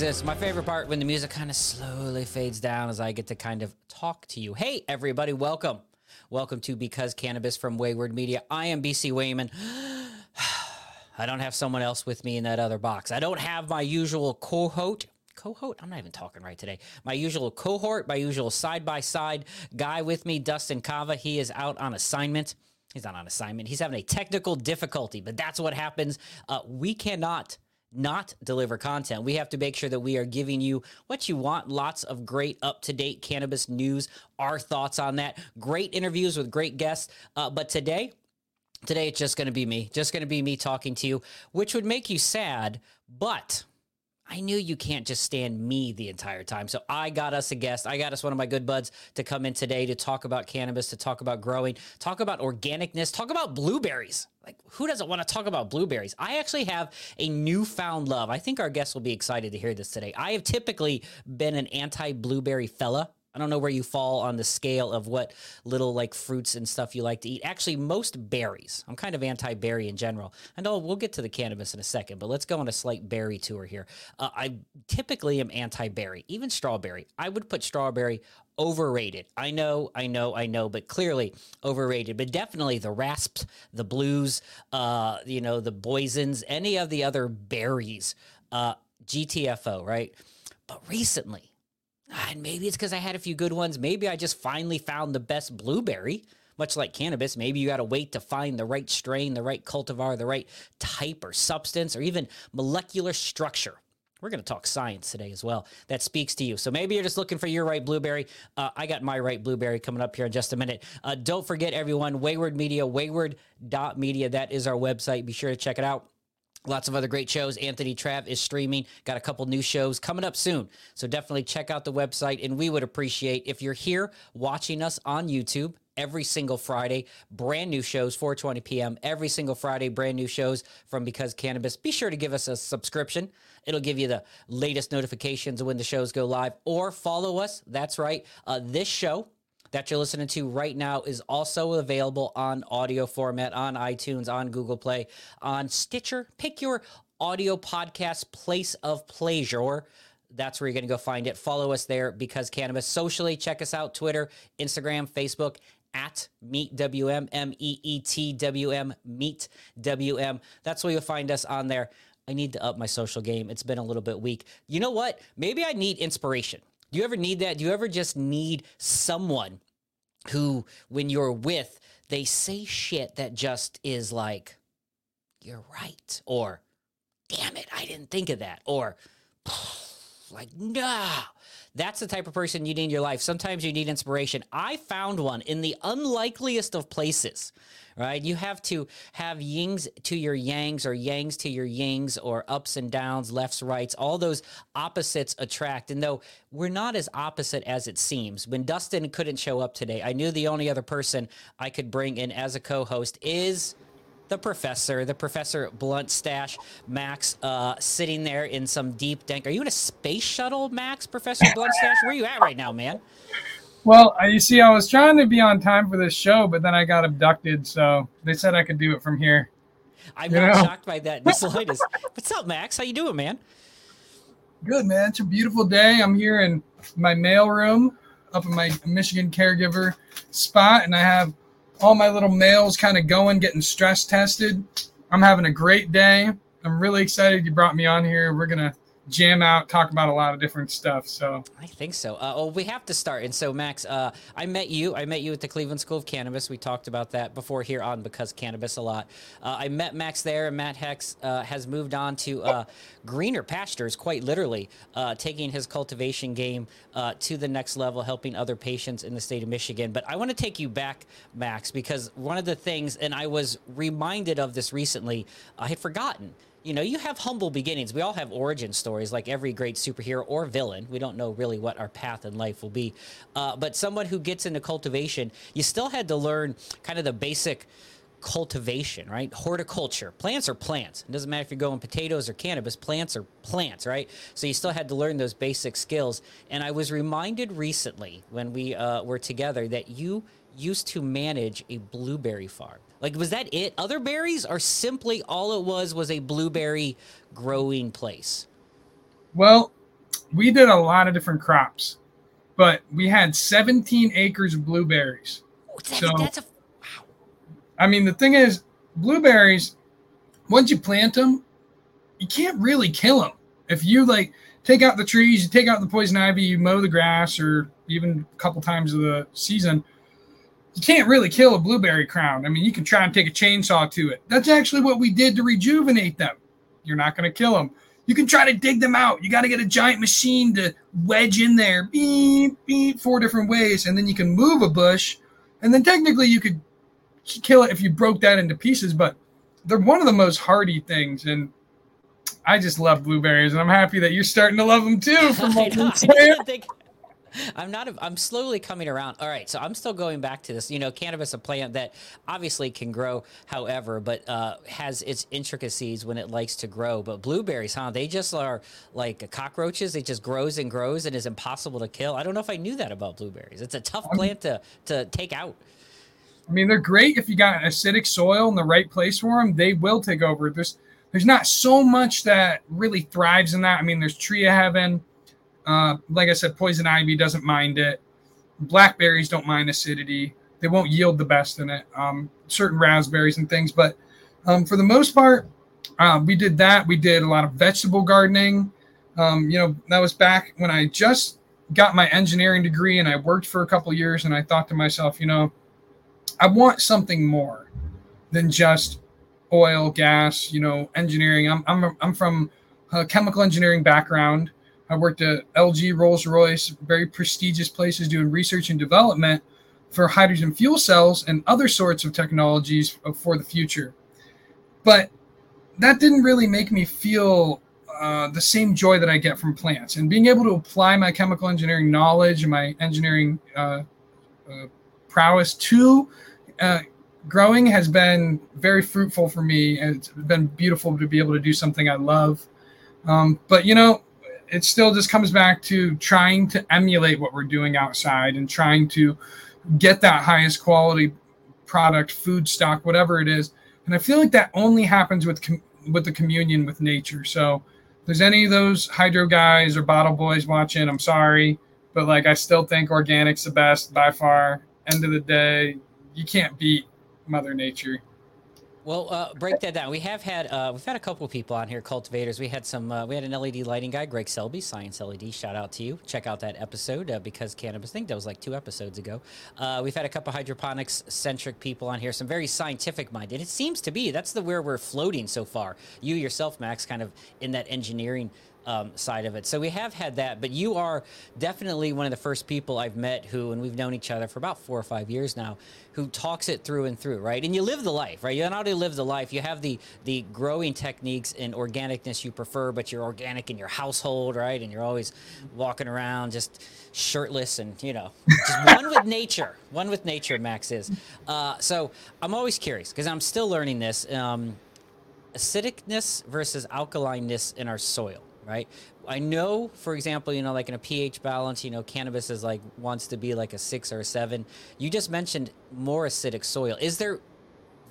this. My favorite part when the music kind of slowly fades down as I get to kind of talk to you. Hey, everybody, welcome. Welcome to Because Cannabis from Wayward Media. I am BC Wehman. I don't have someone else with me in that other box. I don't have my usual cohort. Cohort? I'm not even talking right today. My usual cohort, my usual side by side guy with me, Dustin Kava. He is out on assignment. He's not on assignment. He's having a technical difficulty, but that's what happens. Uh, we cannot not deliver content. We have to make sure that we are giving you what you want. Lots of great up to date cannabis news, our thoughts on that, great interviews with great guests. Uh, but today, today it's just going to be me, just going to be me talking to you, which would make you sad, but I knew you can't just stand me the entire time. So I got us a guest. I got us one of my good buds to come in today to talk about cannabis, to talk about growing, talk about organicness, talk about blueberries. Like, who doesn't want to talk about blueberries? I actually have a newfound love. I think our guests will be excited to hear this today. I have typically been an anti blueberry fella. I don't know where you fall on the scale of what little like fruits and stuff you like to eat. Actually, most berries. I'm kind of anti berry in general. I we'll get to the cannabis in a second, but let's go on a slight berry tour here. Uh, I typically am anti berry, even strawberry. I would put strawberry overrated. I know, I know, I know, but clearly overrated. But definitely the rasps, the blues, uh, you know, the poisons, any of the other berries, uh, GTFO, right? But recently, and maybe it's because I had a few good ones. Maybe I just finally found the best blueberry. Much like cannabis, maybe you got to wait to find the right strain, the right cultivar, the right type or substance, or even molecular structure. We're going to talk science today as well. That speaks to you. So maybe you're just looking for your right blueberry. Uh, I got my right blueberry coming up here in just a minute. Uh, don't forget, everyone, Wayward Media, wayward.media. That is our website. Be sure to check it out. Lots of other great shows. Anthony Trav is streaming. Got a couple new shows coming up soon. So definitely check out the website. And we would appreciate if you're here watching us on YouTube every single Friday. Brand new shows, 4:20 p.m. every single Friday. Brand new shows from Because Cannabis. Be sure to give us a subscription. It'll give you the latest notifications when the shows go live, or follow us. That's right. Uh, this show that you're listening to right now is also available on audio format on iTunes, on Google Play, on Stitcher. Pick your audio podcast place of pleasure. That's where you're going to go find it. Follow us there because cannabis. Socially, check us out Twitter, Instagram, Facebook at Meet WM, M E E T W M, Meet WM. That's where you'll find us on there. I need to up my social game. It's been a little bit weak. You know what? Maybe I need inspiration. Do you ever need that? Do you ever just need someone who, when you're with, they say shit that just is like, you're right, or damn it, I didn't think of that, or like, no. That's the type of person you need in your life. Sometimes you need inspiration. I found one in the unlikeliest of places right? You have to have yings to your yangs or yangs to your yings or ups and downs, lefts, rights, all those opposites attract. And though we're not as opposite as it seems, when Dustin couldn't show up today, I knew the only other person I could bring in as a co host is the professor, the professor Bluntstache, Max, uh, sitting there in some deep dank. Are you in a space shuttle, Max, Professor Bluntstache? Where are you at right now, man? Well, you see, I was trying to be on time for this show, but then I got abducted, so they said I could do it from here. I'm you not know? shocked by that in the slightest. What's up, Max? How you doing, man? Good, man. It's a beautiful day. I'm here in my mail room up in my Michigan caregiver spot, and I have all my little mails kind of going, getting stress tested. I'm having a great day. I'm really excited you brought me on here. We're gonna jam out, talk about a lot of different stuff. So I think so. Uh, well, we have to start. And so, Max, uh, I met you. I met you at the Cleveland School of Cannabis. We talked about that before here on Because Cannabis a lot. Uh, I met Max there, and Matt Hex uh, has moved on to uh, greener pastures, quite literally, uh, taking his cultivation game to the next level, helping other patients in the state of Michigan. But I want to take you back, Max, because one of the things, and I was reminded of this recently, I had forgotten you know, you have humble beginnings. We all have origin stories, like every great superhero or villain. We don't know really what our path in life will be. Uh, but someone who gets into cultivation, you still had to learn kind of the basic cultivation, right? Horticulture. Plants are plants. It doesn't matter if you're going potatoes or cannabis, plants are plants, right? So you still had to learn those basic skills. And I was reminded recently when we uh, were together that you used to manage a blueberry farm. Like, was that it? Other berries are simply all it was was a blueberry growing place. Well, we did a lot of different crops, but we had 17 acres of blueberries. That's, so, that's a I mean, the thing is, blueberries, once you plant them, you can't really kill them. If you like take out the trees, you take out the poison ivy, you mow the grass, or even a couple times of the season, you can't really kill a blueberry crown. I mean, you can try and take a chainsaw to it. That's actually what we did to rejuvenate them. You're not going to kill them. You can try to dig them out. You got to get a giant machine to wedge in there, beep, beep, four different ways, and then you can move a bush. And then technically, you could kill it if you broke that into pieces. But they're one of the most hardy things, and I just love blueberries, and I'm happy that you're starting to love them too. From what you're saying. I'm not. I'm slowly coming around. All right, so I'm still going back to this. You know, cannabis, a plant that obviously can grow, however, but uh, has its intricacies when it likes to grow. But blueberries, huh? They just are like cockroaches. It just grows and grows and is impossible to kill. I don't know if I knew that about blueberries. It's a tough plant to to take out. I mean, they're great if you got acidic soil in the right place for them. They will take over. There's there's not so much that really thrives in that. I mean, there's tree of heaven uh, like I said, poison ivy doesn't mind it. Blackberries don't mind acidity. They won't yield the best in it. Um, certain raspberries and things, but um, for the most part, uh, we did that. We did a lot of vegetable gardening. Um, you know, that was back when I just got my engineering degree and I worked for a couple years. And I thought to myself, you know, I want something more than just oil, gas, you know, engineering. I'm I'm I'm from a chemical engineering background. I worked at LG, Rolls Royce, very prestigious places doing research and development for hydrogen fuel cells and other sorts of technologies for the future. But that didn't really make me feel uh, the same joy that I get from plants. And being able to apply my chemical engineering knowledge and my engineering uh, uh, prowess to uh, growing has been very fruitful for me. And it's been beautiful to be able to do something I love. Um, but, you know, it still just comes back to trying to emulate what we're doing outside and trying to get that highest quality product, food stock, whatever it is. And I feel like that only happens with com- with the communion with nature. So, if there's any of those hydro guys or bottle boys watching, I'm sorry, but like I still think organic's the best by far. End of the day, you can't beat Mother Nature. Well, uh, break that down. We have had uh, we've had a couple of people on here, cultivators. We had some. Uh, we had an LED lighting guy, Greg Selby, Science LED. Shout out to you. Check out that episode uh, because cannabis. I think that was like two episodes ago. Uh, we've had a couple hydroponics centric people on here. Some very scientific minded. It seems to be that's the where we're floating so far. You yourself, Max, kind of in that engineering um, side of it. So we have had that, but you are definitely one of the first people I've met who, and we've known each other for about four or five years now, who talks it through and through, right? And you live the life, right? You not only live the life, you have the the growing techniques and organicness you prefer, but you're organic in your household, right? And you're always walking around just shirtless and you know, just one with nature, one with nature. Max is. Uh, so I'm always curious because I'm still learning this. Um, acidicness versus alkalineness in our soil right? I know, for example, you know, like in a pH balance, you know, cannabis is like wants to be like a six or a seven. You just mentioned more acidic soil. Is there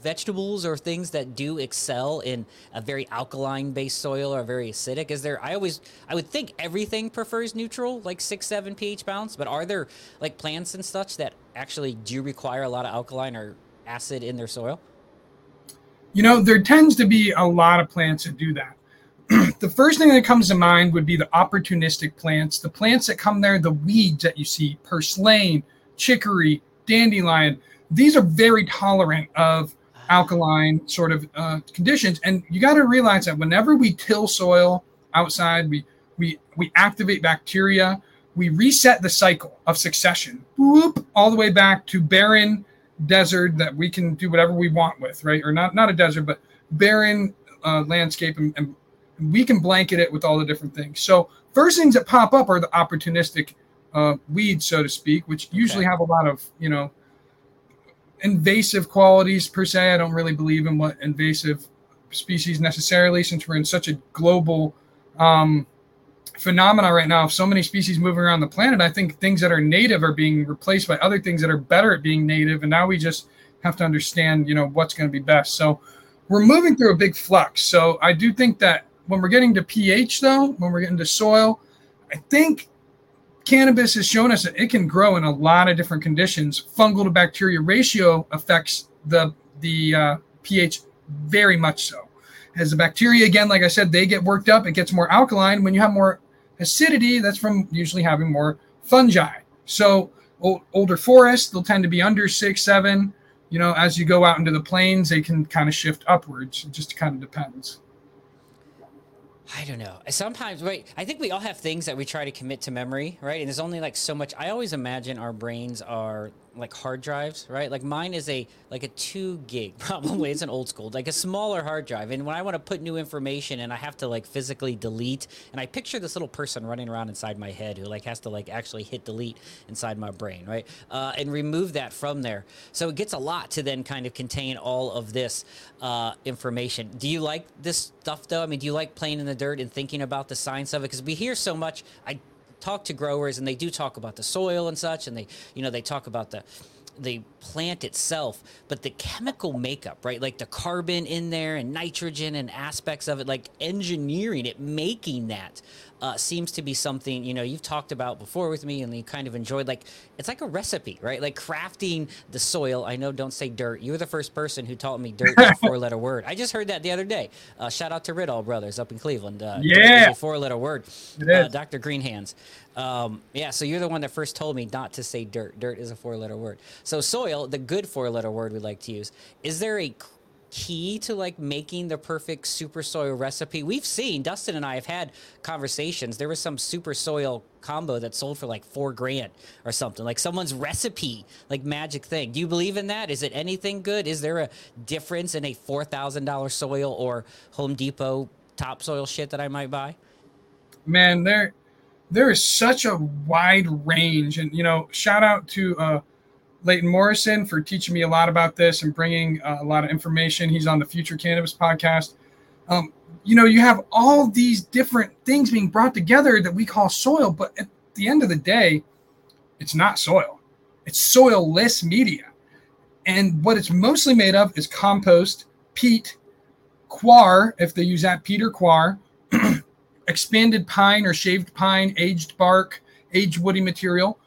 vegetables or things that do excel in a very alkaline based soil or very acidic? Is there, I always, I would think everything prefers neutral, like six, seven pH balance, but are there like plants and such that actually do require a lot of alkaline or acid in their soil? You know, there tends to be a lot of plants that do that. the first thing that comes to mind would be the opportunistic plants, the plants that come there, the weeds that you see, purslane, chicory, dandelion. These are very tolerant of alkaline sort of uh, conditions, and you got to realize that whenever we till soil outside, we we we activate bacteria, we reset the cycle of succession, whoop, all the way back to barren desert that we can do whatever we want with, right? Or not not a desert, but barren uh, landscape and, and we can blanket it with all the different things. So first things that pop up are the opportunistic uh, weeds, so to speak, which usually okay. have a lot of you know invasive qualities per se. I don't really believe in what invasive species necessarily, since we're in such a global um, phenomena right now so many species moving around the planet. I think things that are native are being replaced by other things that are better at being native, and now we just have to understand, you know, what's going to be best. So we're moving through a big flux. So I do think that when we're getting to pH, though, when we're getting to soil, I think cannabis has shown us that it can grow in a lot of different conditions. Fungal to bacteria ratio affects the the uh, pH very much so. As the bacteria, again, like I said, they get worked up, it gets more alkaline. When you have more acidity, that's from usually having more fungi. So old, older forests, they'll tend to be under six, seven. You know, as you go out into the plains, they can kind of shift upwards. It just kind of depends. I don't know. Sometimes, wait, I think we all have things that we try to commit to memory, right? And there's only like so much. I always imagine our brains are like hard drives, right? Like mine is a like a two gig, probably it's an old school, like a smaller hard drive. And when I want to put new information and I have to like physically delete, and I picture this little person running around inside my head who like has to like actually hit delete inside my brain, right? Uh, and remove that from there. So it gets a lot to then kind of contain all of this uh, information. Do you like this stuff though? I mean, do you like playing in the dirt and thinking about the science of it? Because we hear so much. I talk to growers and they do talk about the soil and such and they you know they talk about the the plant itself, but the chemical makeup, right? Like the carbon in there and nitrogen and aspects of it, like engineering it, making that uh, seems to be something you know you've talked about before with me, and you kind of enjoyed. Like it's like a recipe, right? Like crafting the soil. I know, don't say dirt. You were the first person who taught me dirt is a four-letter word. I just heard that the other day. Uh, shout out to Riddall Brothers up in Cleveland. Uh, yeah, four-letter word. Uh, Dr. Greenhands. Um, yeah, so you're the one that first told me not to say dirt. Dirt is a four-letter word. So soil, the good four-letter word we like to use. Is there a key to like making the perfect super soil recipe. We've seen Dustin and I have had conversations. There was some super soil combo that sold for like four grand or something, like someone's recipe, like magic thing. Do you believe in that? Is it anything good? Is there a difference in a four thousand dollar soil or Home Depot topsoil shit that I might buy? Man, there there is such a wide range, and you know, shout out to. uh Leighton Morrison for teaching me a lot about this and bringing uh, a lot of information. He's on the Future Cannabis podcast. Um, you know, you have all these different things being brought together that we call soil, but at the end of the day, it's not soil. It's soilless media. And what it's mostly made of is compost, peat, coir, if they use that peat or coir, expanded pine or shaved pine, aged bark, aged woody material.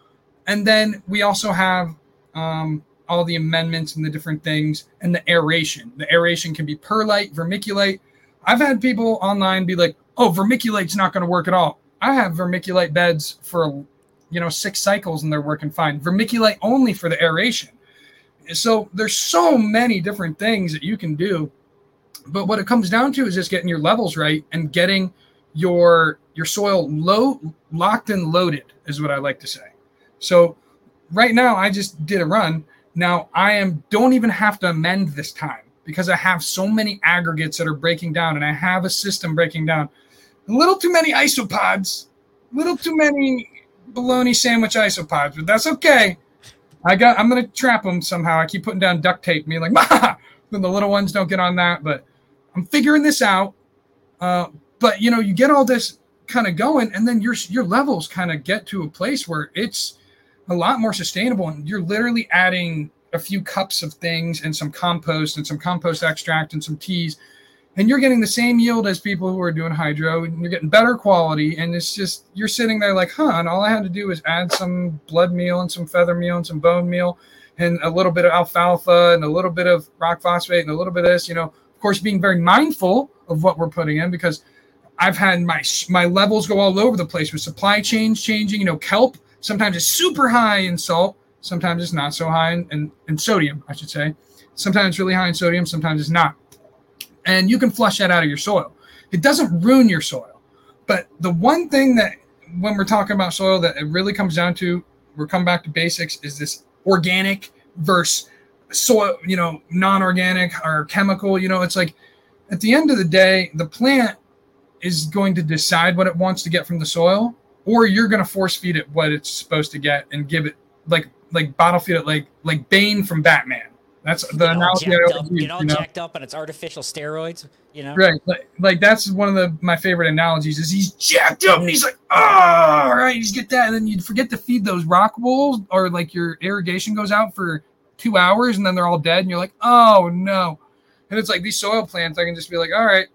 And then we also have um, all the amendments and the different things and the aeration. The aeration can be perlite, vermiculite. I've had people online be like, "Oh, vermiculite's not going to work at all." I have vermiculite beds for you know six cycles and they're working fine. Vermiculite only for the aeration. So there's so many different things that you can do, but what it comes down to is just getting your levels right and getting your your soil low locked and loaded is what I like to say. So right now I just did a run. Now I am don't even have to amend this time because I have so many aggregates that are breaking down and I have a system breaking down. A little too many isopods, a little too many bologna sandwich isopods, but that's okay. I got I'm gonna trap them somehow. I keep putting down duct tape, me like, then the little ones don't get on that, but I'm figuring this out. Uh, but you know, you get all this kind of going, and then your your levels kind of get to a place where it's a lot more sustainable. And you're literally adding a few cups of things and some compost and some compost extract and some teas. And you're getting the same yield as people who are doing hydro, and you're getting better quality. And it's just you're sitting there like, huh? And all I had to do was add some blood meal and some feather meal and some bone meal, and a little bit of alfalfa and a little bit of rock phosphate and a little bit of this. You know, of course, being very mindful of what we're putting in because I've had my my levels go all over the place with supply chains changing. You know, kelp Sometimes it's super high in salt. Sometimes it's not so high in, in, in sodium, I should say. Sometimes it's really high in sodium. Sometimes it's not. And you can flush that out of your soil. It doesn't ruin your soil. But the one thing that, when we're talking about soil, that it really comes down to, we're coming back to basics, is this organic versus soil, you know, non organic or chemical. You know, it's like at the end of the day, the plant is going to decide what it wants to get from the soil or you're going to force feed it what it's supposed to get and give it like like bottle feed it like like Bane from Batman. That's the get analogy all, jacked, up, use, get all you know? jacked up on its artificial steroids, you know? Right. Like, like that's one of the my favorite analogies is he's jacked up and he's like, oh, all right, he's get that. And then you forget to feed those rockwools or like your irrigation goes out for two hours and then they're all dead and you're like, oh no. And it's like these soil plants, I can just be like, all right,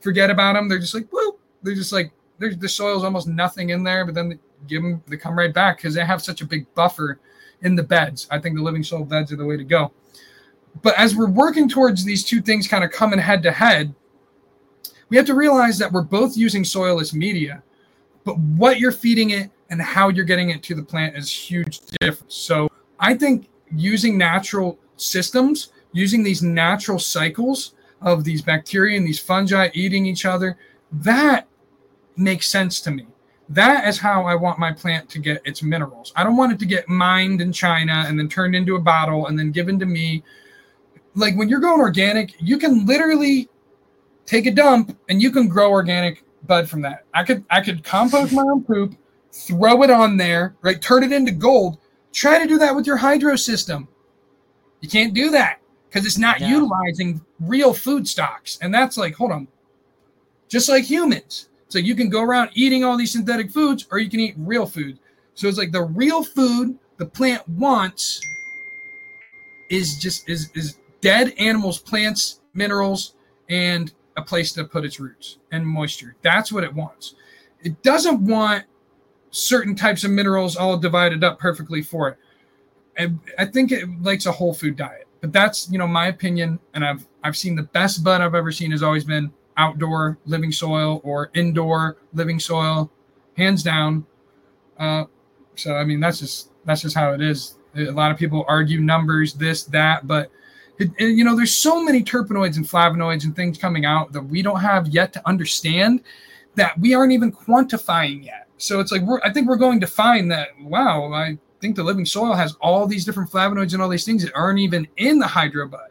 forget about them. They're just like, whoop. They're just like there's the soil's almost nothing in there, but then they give them they come right back because they have such a big buffer in the beds. I think the living soil beds are the way to go. But as we're working towards these two things kind of coming head to head, we have to realize that we're both using soil as media, but what you're feeding it and how you're getting it to the plant is huge difference. So I think using natural systems, using these natural cycles of these bacteria and these fungi eating each other, that makes sense to me. That is how I want my plant to get its minerals. I don't want it to get mined in China and then turned into a bottle and then given to me. Like when you're going organic, you can literally take a dump and you can grow organic bud from that. I could I could compost my own poop, throw it on there, right? Turn it into gold. Try to do that with your hydro system. You can't do that because it's not No. utilizing real food stocks. And that's like, hold on. Just like humans. So you can go around eating all these synthetic foods or you can eat real food. So it's like the real food the plant wants is just is is dead animals, plants, minerals, and a place to put its roots and moisture. That's what it wants. It doesn't want certain types of minerals all divided up perfectly for it. And I think it likes a whole food diet. But that's, you know, my opinion. And I've I've seen the best bud I've ever seen has always been outdoor living soil or indoor living soil, hands down. Uh, so I mean that's just that's just how it is. A lot of people argue numbers, this, that, but it, and, you know, there's so many terpenoids and flavonoids and things coming out that we don't have yet to understand that we aren't even quantifying yet. So it's like I think we're going to find that wow, I think the living soil has all these different flavonoids and all these things that aren't even in the hydrobud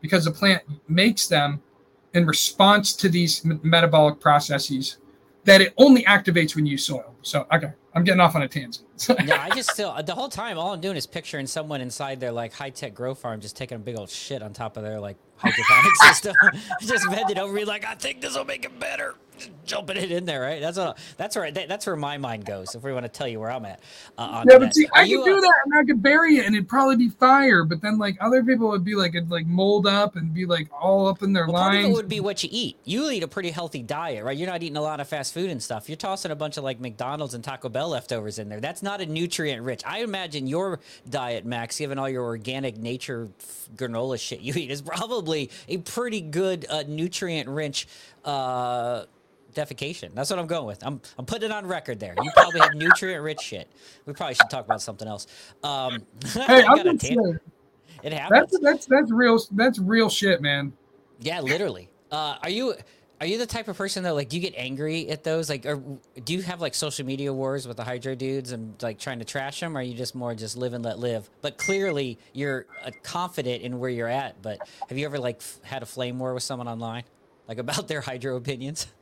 because the plant makes them in response to these m- metabolic processes that it only activates when you use soil. So okay, I'm getting off on a tangent. yeah, I just still the whole time all I'm doing is picturing someone inside their like high tech grow farm just taking a big old shit on top of their like hydroponic system, just bending over, me like I think this will make it better, jumping it in there, right? That's what that's where that's where my mind goes. If we want to tell you where I'm at, uh, on yeah, but see, I could do uh, that and I could bury it and it'd probably be fire. But then like other people would be like it'd like mold up and be like all up in their Well, of it lines. would be what you eat. You eat a pretty healthy diet, right? You're not eating a lot of fast food and stuff. You're tossing a bunch of like McDonald's and Taco Bell leftovers in there. That's not a nutrient rich. I imagine your diet, Max, given all your organic nature f- granola shit you eat, is probably a pretty good uh, nutrient rich uh, defecation. That's what I'm going with. I'm I'm putting it on record there. You probably have nutrient rich shit. We probably should talk about something else. Um, hey, I'm just saying, it happens. that's that's that's real that's real shit, man. Yeah, literally. Uh, are you are you the type of person that like do you get angry at those like or do you have like social media wars with the hydro dudes and like trying to trash them or are you just more just live and let live but clearly you're uh, confident in where you're at but have you ever like f- had a flame war with someone online like about their hydro opinions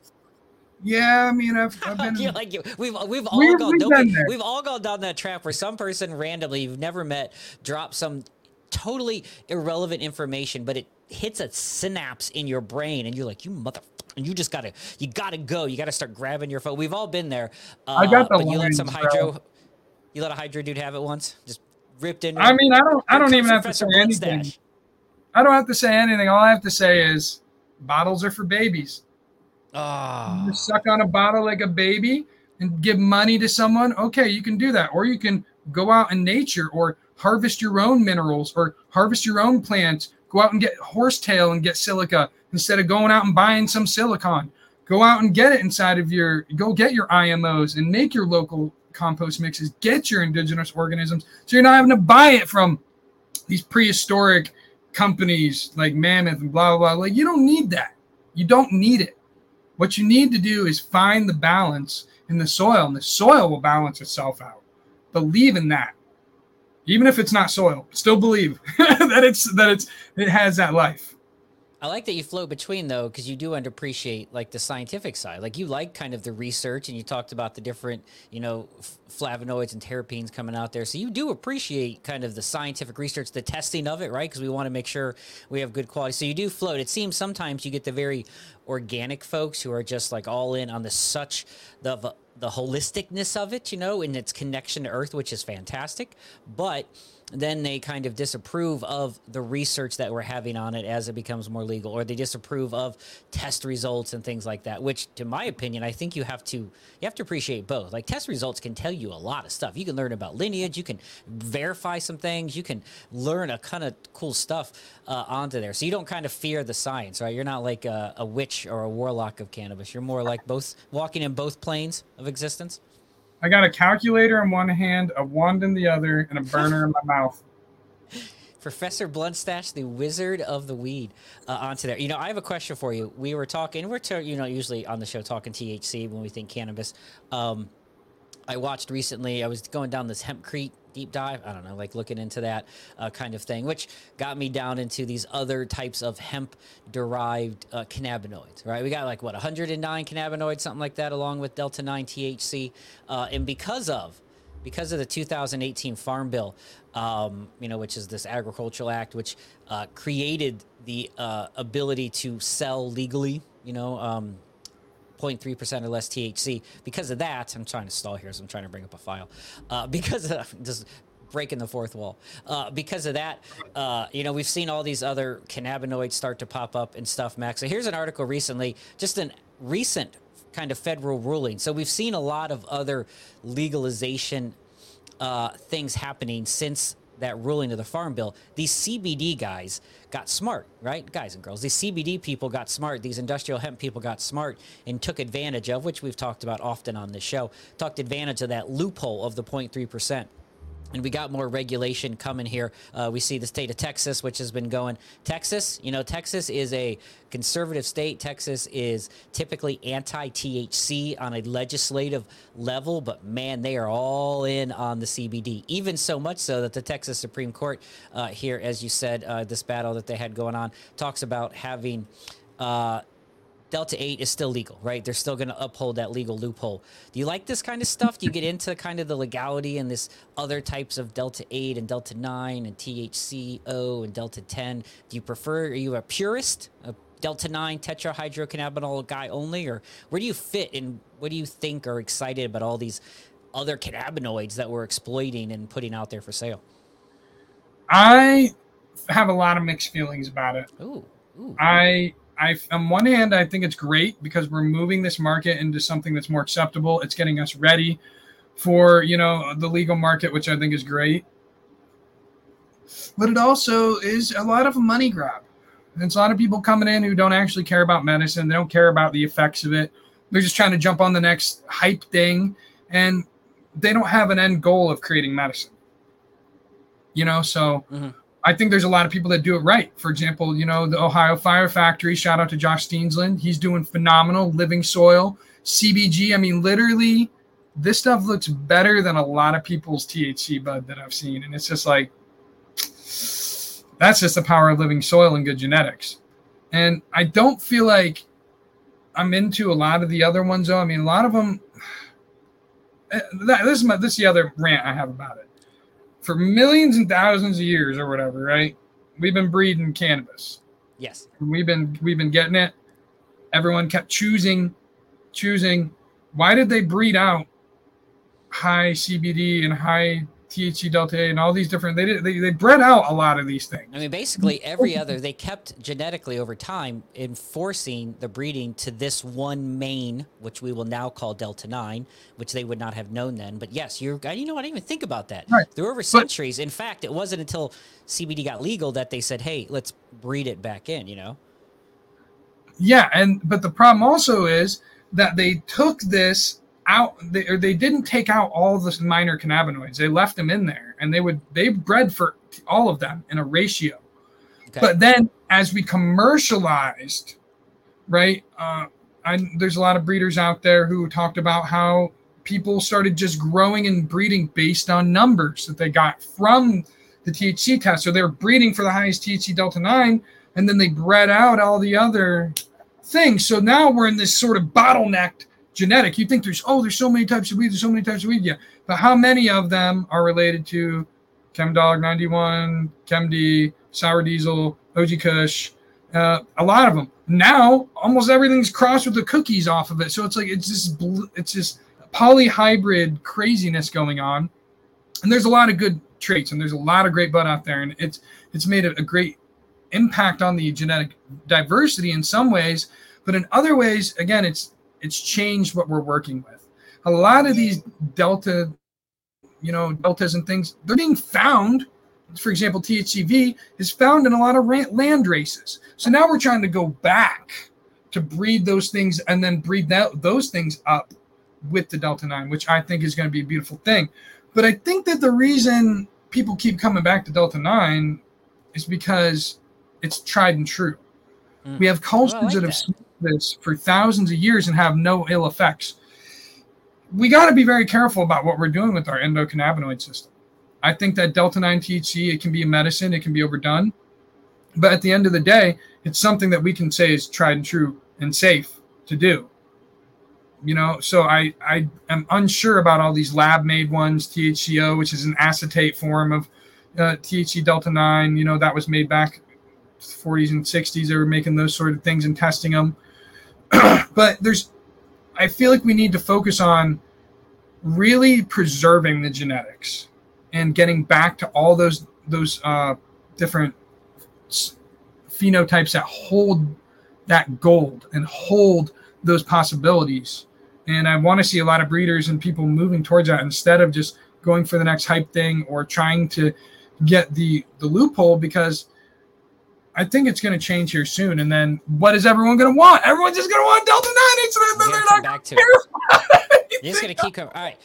Yeah, I mean I've, I've been You're like we've we've all We've- gone we've we've all gone down that trap where some person randomly you've never met drops some totally irrelevant information, but it hits a synapse in your brain, and you're like, you mother. And you just gotta, you gotta go. You gotta start grabbing your phone. We've all been there. Uh, I got the but you let some lines, bro. hydro, you let a hydro dude have it once, just ripped in. I mean I don't I don't even have to say anything. Bloodstash. I don't have to say anything. All I have to say is bottles are for babies. Ah, suck on a bottle like a baby and give money to someone, okay, you can do that. Or you can go out in nature or harvest your own minerals or harvest your own plants. Go out and get horsetail and get silica instead of going out and buying some silicon. Go out and get it inside of your, go get your IMOs and make your local compost mixes. Get your indigenous organisms so you're not having to buy it from these prehistoric companies like Mammoth and blah, blah, blah. Like, you don't need that. You don't need it. What you need to do is find the balance in the soil, and the soil will balance itself out. Believe in that. Even if it's not soil, still believe that it's that it's it has that life. I like that you float between though, because you do underappreciate like the scientific side. Like you like kind of the research, and you talked about the different, you know, f- flavonoids and terpenes coming out there. So you do appreciate kind of the scientific research, the testing of it, right? Because we want to make sure we have good quality. So you do float. It seems sometimes you get the very organic folks who are just like all in on the such the the holisticness of it, you know, and its connection to Earth, which is fantastic. But then they kind of disapprove of the research that we're having on it as it becomes more legal, or they disapprove of test results and things like that. Which, to my opinion, I think you have to you have to appreciate both. Like test results can tell you a lot of stuff. You can learn about lineage, you can verify some things, you can learn a kind of cool stuff uh, onto there. So you don't kind of fear the science, right? You're not like a, a witch or a warlock of cannabis. You're more like both walking in both planes of existence. I got a calculator in one hand, a wand in the other, and a burner in my mouth. Professor Bluntstache, the wizard of the weed, uh, onto there. You know, I have a question for you. We were talking, we're you know usually on the show talking THC when we think cannabis. Um, I watched recently. I was going down this hempcrete deep dive. I don't know, like looking into that uh, kind of thing, which got me down into these other types of hemp derived uh, cannabinoids, right? We got like what 109 cannabinoids, something like that, along with delta 9 THC. Uh, and because of because of the 2018 Farm Bill, um, you know, which is this agricultural act, which uh, created the uh, ability to sell legally, you know, um, 0.3% or less THC. Because of that, I'm trying to stall here, so I'm trying to bring up a file. Uh, because of just breaking the fourth wall. Uh, because of that, uh, you know, we've seen all these other cannabinoids start to pop up and stuff, Max. So here's an article recently, just an recent kind of federal ruling. So we've seen a lot of other legalization uh, things happening since that ruling of the farm bill, these CBD guys got smart, right? Guys and girls, these CBD people got smart. These industrial hemp people got smart and took advantage of, which we've talked about often on this show, took advantage of that loophole of the 0.3% and we got more regulation coming here. Uh, we see the state of Texas, which has been going. Texas, you know, Texas is a conservative state. Texas is typically anti THC on a legislative level, but man, they are all in on the CBD. Even so much so that the Texas Supreme Court uh, here, as you said, uh, this battle that they had going on, talks about having. Delta 8 is still legal, right? They're still going to uphold that legal loophole. Do you like this kind of stuff? Do you get into kind of the legality and this other types of Delta 8 and Delta 9 and THCO and Delta 10? Do you prefer, are you a purist, a Delta 9 tetrahydrocannabinol guy only? Or where do you fit and what do you think are excited about all these other cannabinoids that we're exploiting and putting out there for sale? I have a lot of mixed feelings about it. Ooh. Ooh. I I, on one hand, I think it's great because we're moving this market into something that's more acceptable. It's getting us ready for you know the legal market, which I think is great. But it also is a lot of a money grab. It's a lot of people coming in who don't actually care about medicine. They don't care about the effects of it. They're just trying to jump on the next hype thing, and they don't have an end goal of creating medicine. You know, so. Mm-hmm I think there's a lot of people that do it right. For example, you know, the Ohio Fire Factory, shout out to Josh Steensland. He's doing phenomenal. Living Soil, CBG. I mean, literally, this stuff looks better than a lot of people's THC bud that I've seen. And it's just like, that's just the power of living soil and good genetics. And I don't feel like I'm into a lot of the other ones, though. I mean, a lot of them. Eh, this is my, this is the other rant I have about it for millions and thousands of years or whatever, right? We've been breeding cannabis. Yes. We've been we've been getting it. Everyone kept choosing, choosing. Why did they breed out high CBD and high THC delta 8 and all these different they did they, they bred out a lot of these things. I mean basically every other they kept genetically over time enforcing the breeding to this one main, which we will now call delta nine, which they would not have known then. But yes, you're you know I didn't even think about that. Right. Through over centuries. But, in fact, it wasn't until CBD got legal that they said, Hey, let's breed it back in, you know? Yeah, and but the problem also is that they took this out they, or they didn't take out all the minor cannabinoids they left them in there and they would they bred for all of them in a ratio okay. but then as we commercialized right uh, I, there's a lot of breeders out there who talked about how people started just growing and breeding based on numbers that they got from the THC test. So they were breeding for the highest THC delta 9, and then they bred out all the other things. So now we're in this sort of bottlenecked genetic. You think there's oh, there's so many types of weed, there's so many types of weed. Yeah, but how many of them are related to Chem Dog 91, ChemD, Sour Diesel, OG Kush? Uh, a lot of them. Now, almost everything's crossed with the cookies off of it. So it's like it's just it's just polyhybrid craziness going on. and there's a lot of good traits and there's a lot of great bud out there and it's it's made a, a great impact on the genetic diversity in some ways but in other ways again it's it's changed what we're working with. A lot of these delta you know deltas and things they're being found. For example thcv is found in a lot of land races. So now we're trying to go back to breed those things and then breed that those things up with the delta 9 which i think is going to be a beautiful thing. But I think that the reason people keep coming back to Delta 9 is because it's tried and true. Mm. We have cultures well, like that have this for thousands of years and have no ill effects. We got to be very careful about what we're doing with our endocannabinoid system. I think that Delta 9 THC, it can be a medicine, it can be overdone. But at the end of the day, it's something that we can say is tried and true and safe to do you know so i i am unsure about all these lab made ones thco which is an acetate form of uh, thc delta 9 you know that was made back 40s and 60s they were making those sort of things and testing them but there's i feel like we need to focus on really preserving the genetics and getting back to all those those uh, different phenotypes that hold that gold and hold those possibilities. And I want to see a lot of breeders and people moving towards that instead of just going for the next hype thing or trying to get the the loophole because I think it's going to change here soon. And then what is everyone going to want? Everyone's just going to want Delta 9. It's, they're not back to it. You're just going to keep coming. All right.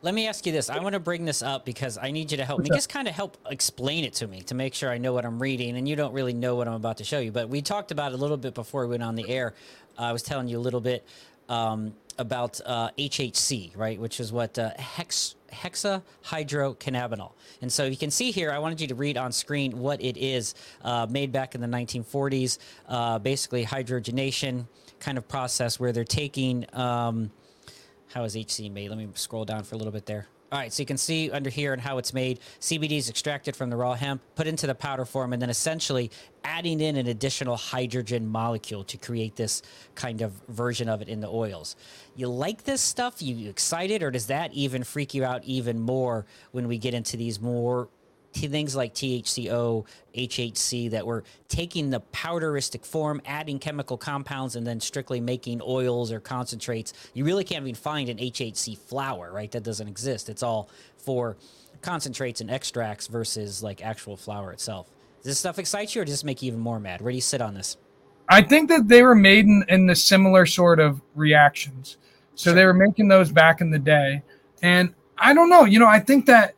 Let me ask you this. I want to bring this up because I need you to help me. Just kind of help explain it to me to make sure I know what I'm reading. And you don't really know what I'm about to show you. But we talked about it a little bit before we went on the air. Uh, I was telling you a little bit um, about uh, HHC, right, which is what uh, hex hexahydrocannabinol. And so you can see here, I wanted you to read on screen what it is, uh, made back in the 1940s, uh, basically hydrogenation kind of process where they're taking, um, how is HC made? Let me scroll down for a little bit there. All right, so you can see under here and how it's made. CBD is extracted from the raw hemp, put into the powder form, and then essentially adding in an additional hydrogen molecule to create this kind of version of it in the oils. You like this stuff? You excited, or does that even freak you out even more when we get into these more things like THCO, HHC that were taking the powderistic form, adding chemical compounds, and then strictly making oils or concentrates. You really can't even find an HHC flower, right? That doesn't exist. It's all for concentrates and extracts versus like actual flower itself. Does this stuff excite you or does this make you even more mad? Where do you sit on this? I think that they were made in, in the similar sort of reactions. So sure. they were making those back in the day. And I don't know, you know, I think that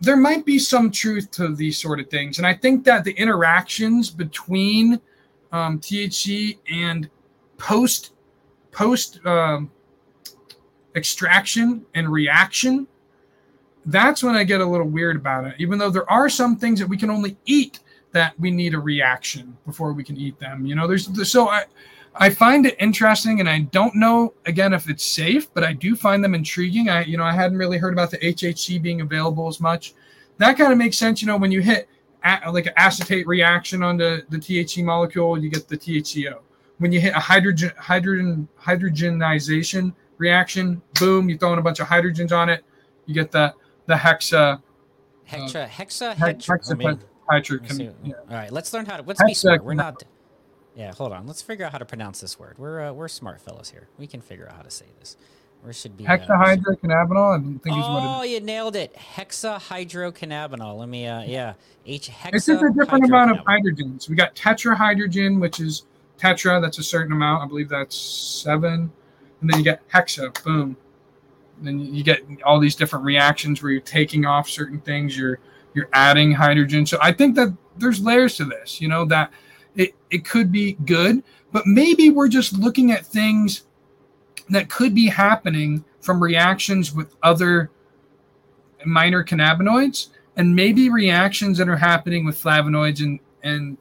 there might be some truth to these sort of things. And I think that the interactions between um, THC and post post um, extraction and reaction, that's when I get a little weird about it. Even though there are some things that we can only eat that we need a reaction before we can eat them. You know, there's so I I find it interesting, and I don't know again if it's safe, but I do find them intriguing. I, you know, I hadn't really heard about the HHC being available as much. That kind of makes sense, you know, when you hit a, like an acetate reaction on the, the THC molecule, you get the THCO. When you hit a hydrogen hydrogen hydrogenization reaction, boom, you throw in a bunch of hydrogens on it, you get the the hexa. Hexa, uh, hexa, hexa, hexa, hexa, hexa, hexa yeah. All right, let's learn how to. Let's hexa, be smart. We're not. Yeah, hold on. Let's figure out how to pronounce this word. We're uh, we're smart fellows here. We can figure out how to say this. Where should be uh, hexahydrocannabinol? I think is what. Oh, you nailed it. Hexahydrocannabinol. Let me. Uh, yeah. H. Hexa. It's just a different amount of hydrogens. We got tetrahydrogen, which is tetra. That's a certain amount. I believe that's seven. And then you get hexa. Boom. And then you get all these different reactions where you're taking off certain things. You're you're adding hydrogen. So I think that there's layers to this. You know that it, it could be good, but maybe we're just looking at things that could be happening from reactions with other minor cannabinoids and maybe reactions that are happening with flavonoids and, and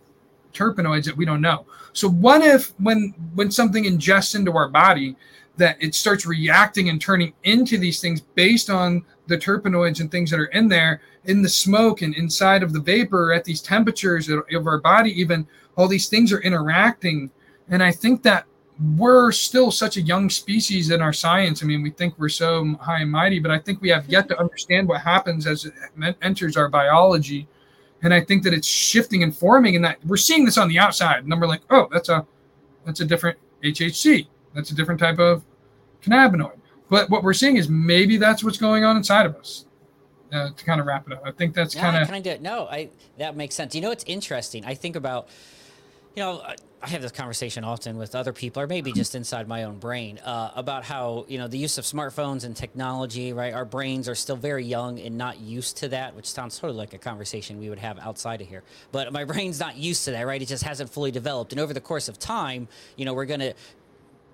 terpenoids that we don't know. So what if when when something ingests into our body that it starts reacting and turning into these things based on the terpenoids and things that are in there in the smoke and inside of the vapor at these temperatures of our body even all these things are interacting and i think that we're still such a young species in our science. I mean, we think we're so high and mighty, but I think we have yet to understand what happens as it enters our biology. And I think that it's shifting and forming, and that we're seeing this on the outside. And then we're like, oh, that's a that's a different HHC. That's a different type of cannabinoid. But what we're seeing is maybe that's what's going on inside of us. Uh, to kind of wrap it up, I think that's kind of kind of no. I that makes sense. You know, it's interesting. I think about you know, I have this conversation often with other people, or maybe just inside my own brain, uh, about how you know the use of smartphones and technology. Right, our brains are still very young and not used to that, which sounds sort of like a conversation we would have outside of here. But my brain's not used to that. Right, it just hasn't fully developed, and over the course of time, you know, we're going to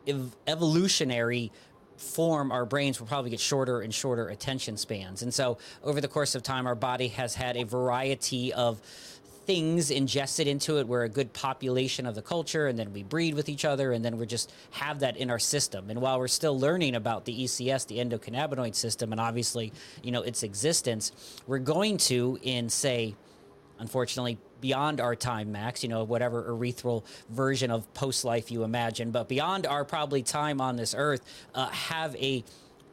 ev- evolutionary form our brains will probably get shorter and shorter attention spans and so over the course of time our body has had a variety of things ingested into it. We're a good population of the culture, and then we breed with each other, and then we just have that in our system. And while we're still learning about the ECS, the endocannabinoid system, and obviously, you know, its existence, we're going to, in say, unfortunately, beyond our time max, you know, whatever erythral version of post life you imagine, but beyond our probably time on this earth, uh, have a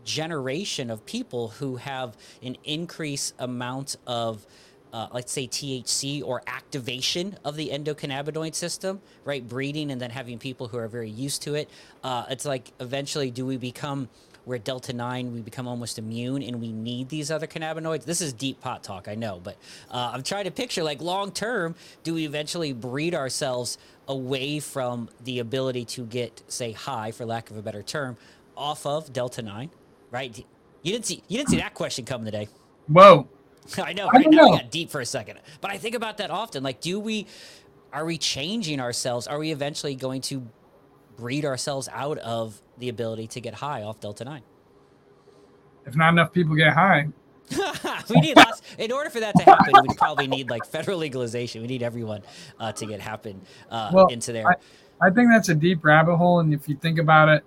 generation of people who have an increased amount of uh, let's say THC or activation of the endocannabinoid system, right? Breeding and then having people who are very used to it. Uh, it's like eventually, do we become where delta 9 we become almost immune and we need these other cannabinoids this is deep pot talk i know but uh, i'm trying to picture like long term do we eventually breed ourselves away from the ability to get say high for lack of a better term off of delta 9 right you didn't see you didn't see that question coming today whoa I know, right? I now know. we got deep for a second. But I think about that often. Like, do we, are we changing ourselves? Are we eventually going to breed ourselves out of the ability to get high off Delta 9? If not enough people get high. we need lots. In order for that to happen, we probably need like federal legalization. We need everyone uh, to get happen uh, well, into there. I, I think that's a deep rabbit hole. And if you think about it,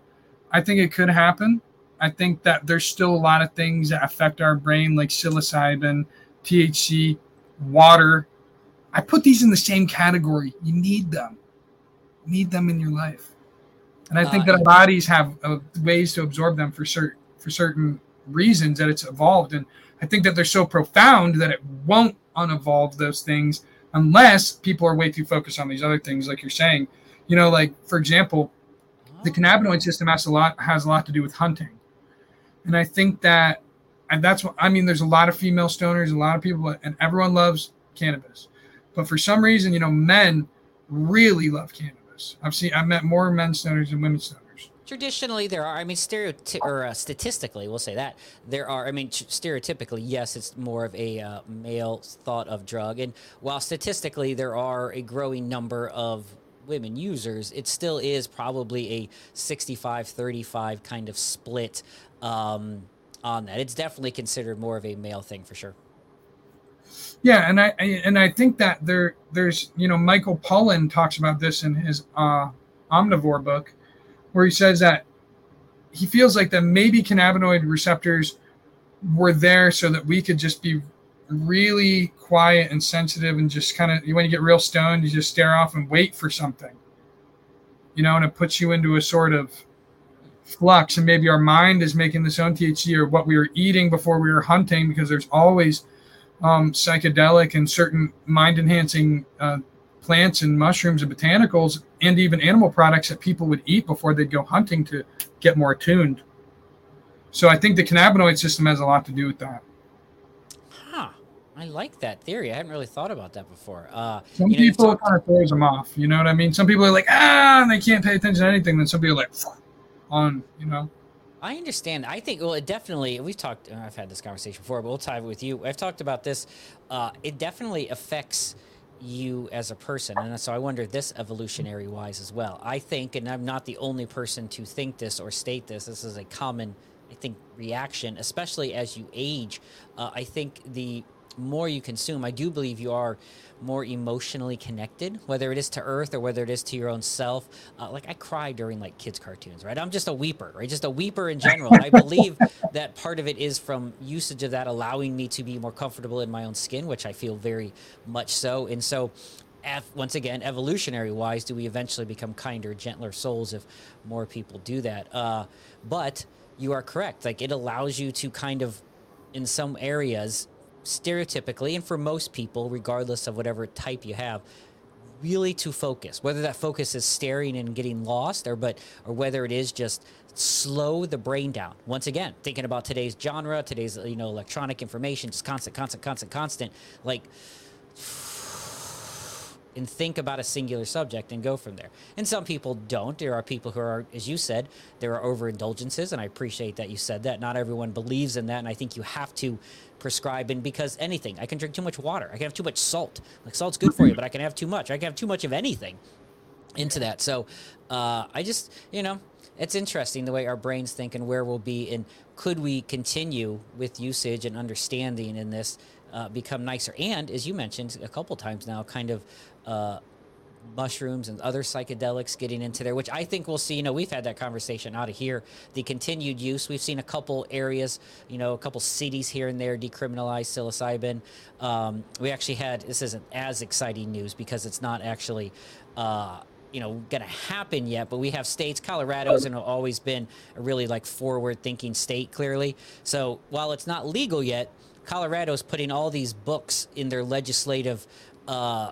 I think it could happen. I think that there's still a lot of things that affect our brain, like psilocybin, THC, water. I put these in the same category. You need them. You need them in your life. And I think uh, that our bodies have uh, ways to absorb them for certain for certain reasons that it's evolved. And I think that they're so profound that it won't unevolve those things unless people are way too focused on these other things, like you're saying. You know, like for example, the cannabinoid system has a lot has a lot to do with hunting. And I think that, and that's what I mean. There's a lot of female stoners, a lot of people, and everyone loves cannabis. But for some reason, you know, men really love cannabis. I've seen, I've met more men stoners than women stoners. Traditionally, there are. I mean, stereoty- or uh, statistically, we'll say that there are. I mean, stereotypically, yes, it's more of a uh, male thought of drug, and while statistically there are a growing number of women users, it still is probably a 65 35 kind of split um, on that. It's definitely considered more of a male thing for sure. Yeah, and I, I and I think that there there's you know Michael Pollan talks about this in his uh, omnivore book, where he says that he feels like that maybe cannabinoid receptors were there so that we could just be really quiet and sensitive and just kind of you when you get real stoned you just stare off and wait for something you know and it puts you into a sort of flux and maybe our mind is making this own THC or what we were eating before we were hunting because there's always um, psychedelic and certain mind enhancing uh, plants and mushrooms and botanicals and even animal products that people would eat before they'd go hunting to get more attuned. So I think the cannabinoid system has a lot to do with that. Huh. I like that theory. I hadn't really thought about that before. Uh, some you know, people talked- kind of throws them off. You know what I mean? Some people are like, ah, and they can't pay attention to anything. Then some people are like, on, you know. I understand. I think well, it definitely. We've talked. I've had this conversation before, but we'll tie it with you. I've talked about this. Uh, it definitely affects you as a person, and so I wonder this evolutionary wise as well. I think, and I'm not the only person to think this or state this. This is a common, I think, reaction, especially as you age. Uh, I think the more you consume, I do believe you are more emotionally connected, whether it is to Earth or whether it is to your own self. Uh, like I cry during like kids' cartoons, right? I'm just a weeper, right? Just a weeper in general. And I believe that part of it is from usage of that allowing me to be more comfortable in my own skin, which I feel very much so. And so once again, evolutionary wise, do we eventually become kinder, gentler souls if more people do that? Uh, but you are correct. Like it allows you to kind of, in some areas, stereotypically, and for most people, regardless of whatever type you have, really to focus. Whether that focus is staring and getting lost, or but or whether it is just slow the brain down. Once again, thinking about today's genre, today's you know electronic information, just constant, constant, constant, constant. Like and think about a singular subject and go from there. And some people don't. There are people who are, as you said, there are overindulgences, and I appreciate that you said that. Not everyone believes in that, and I think you have to prescribe and because anything. I can drink too much water. I can have too much salt. Like salt's good for you, but I can have too much. I can have too much of anything into that. So uh, I just, you know, it's interesting the way our brains think and where we'll be and could we continue with usage and understanding in this uh, become nicer and as you mentioned a couple times now kind of uh, mushrooms and other psychedelics getting into there, which I think we'll see. You know, we've had that conversation out of here. The continued use, we've seen a couple areas, you know, a couple cities here and there decriminalize psilocybin. Um, we actually had this isn't as exciting news because it's not actually. Uh, you know going to happen yet but we have states colorado's and always been a really like forward thinking state clearly so while it's not legal yet colorado's putting all these books in their legislative uh,